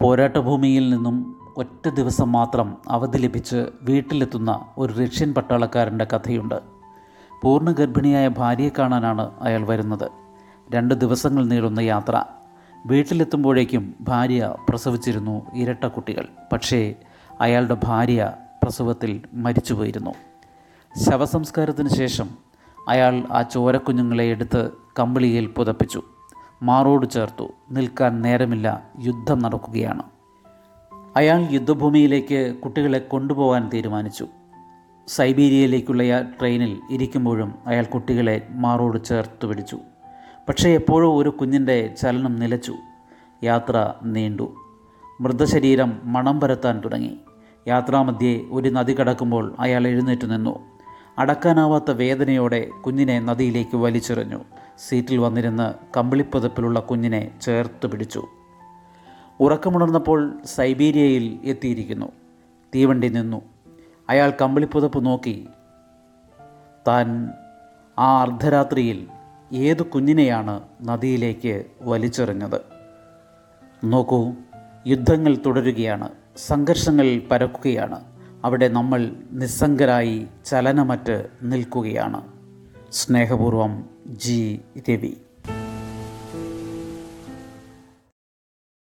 പോരാട്ടഭൂമിയിൽ നിന്നും ഒറ്റ ദിവസം മാത്രം അവധി ലഭിച്ച് വീട്ടിലെത്തുന്ന ഒരു റഷ്യൻ പട്ടാളക്കാരന്റെ കഥയുണ്ട്. പൂർണ ഗർഭിണിയായ ഭാര്യയെ കാണാനാണ് അയാൾ വരുന്നത്. രണ്ട് ദിവസങ്ങൾ നീളുന്ന യാത്ര. വീട്ടിലെത്തുമ്പോഴേക്കും ഭാര്യ പ്രസവിച്ചിരുന്നു ഇരട്ട കുട്ടികൾ. പക്ഷേ അയാളുടെ ഭാര്യ പ്രസവത്തിൽ മരിച്ചുപോയിരുന്നു. ശവസംസ്കാരത്തിന് ശേഷം അയാൾ ആ ചോരക്കുഞ്ഞുങ്ങളെ എടുത്ത് കമ്പിളിയിൽ പുതപ്പിച്ചു. മാറോട് ചേർത്തു നിൽക്കാൻ നേരമില്ല യുദ്ധം നടക്കുകയാണ്. അയാൾ യുദ്ധഭൂമിയിലേക്ക് കുട്ടികളെ കൊണ്ടുപോകാൻ തീരുമാനിച്ചു. സൈബീരിയയിലേക്കുള്ള ട്രെയിനിൽ ഇരിക്കുമ്പോഴും അയാൾ കുട്ടികളെ മാറോട് ചേർത്ത് പിടിച്ചു. പക്ഷേ എപ്പോഴോ ഒരു കുഞ്ഞിന്റെ ചലനം നിലച്ചു. യാത്ര നീണ്ടു. മൃതശരീരം മണം പരത്താൻ തുടങ്ങി. യാത്രാമധ്യേ ഒരു നദി കടക്കുമ്പോൾ അയാൾ എഴുന്നേറ്റ് നിന്നു. അടക്കാനാവാത്ത വേദനയോടെ കുഞ്ഞിനെ നദിയിലേക്ക് വലിച്ചെറിഞ്ഞു. സീറ്റിൽ വന്നിരുന്ന് കമ്പിളിപ്പതപ്പിലുള്ള കുഞ്ഞിനെ ചേർത്ത് പിടിച്ചു. ഉറക്കമുണർന്നപ്പോൾ സൈബീരിയയിൽ എത്തിയിരിക്കുന്നു. തീവണ്ടി നിന്നു. അയാൾ കമ്പിളിപ്പുതപ്പ് നോക്കി. താൻ ആ അർദ്ധരാത്രിയിൽ ഏത് കുഞ്ഞിനെയാണ് നദിയിലേക്ക് വലിച്ചെറിഞ്ഞത്? നോക്കൂ യുദ്ധങ്ങൾ തുടരുകയാണ്. സംഘർഷങ്ങൾ പരക്കുകയാണ്. അവിടെ നമ്മൾ നിസ്സംഗരായി ചലനമറ്റ് നിൽക്കുകയാണ്. സ്നേഹപൂർവം ജി രവി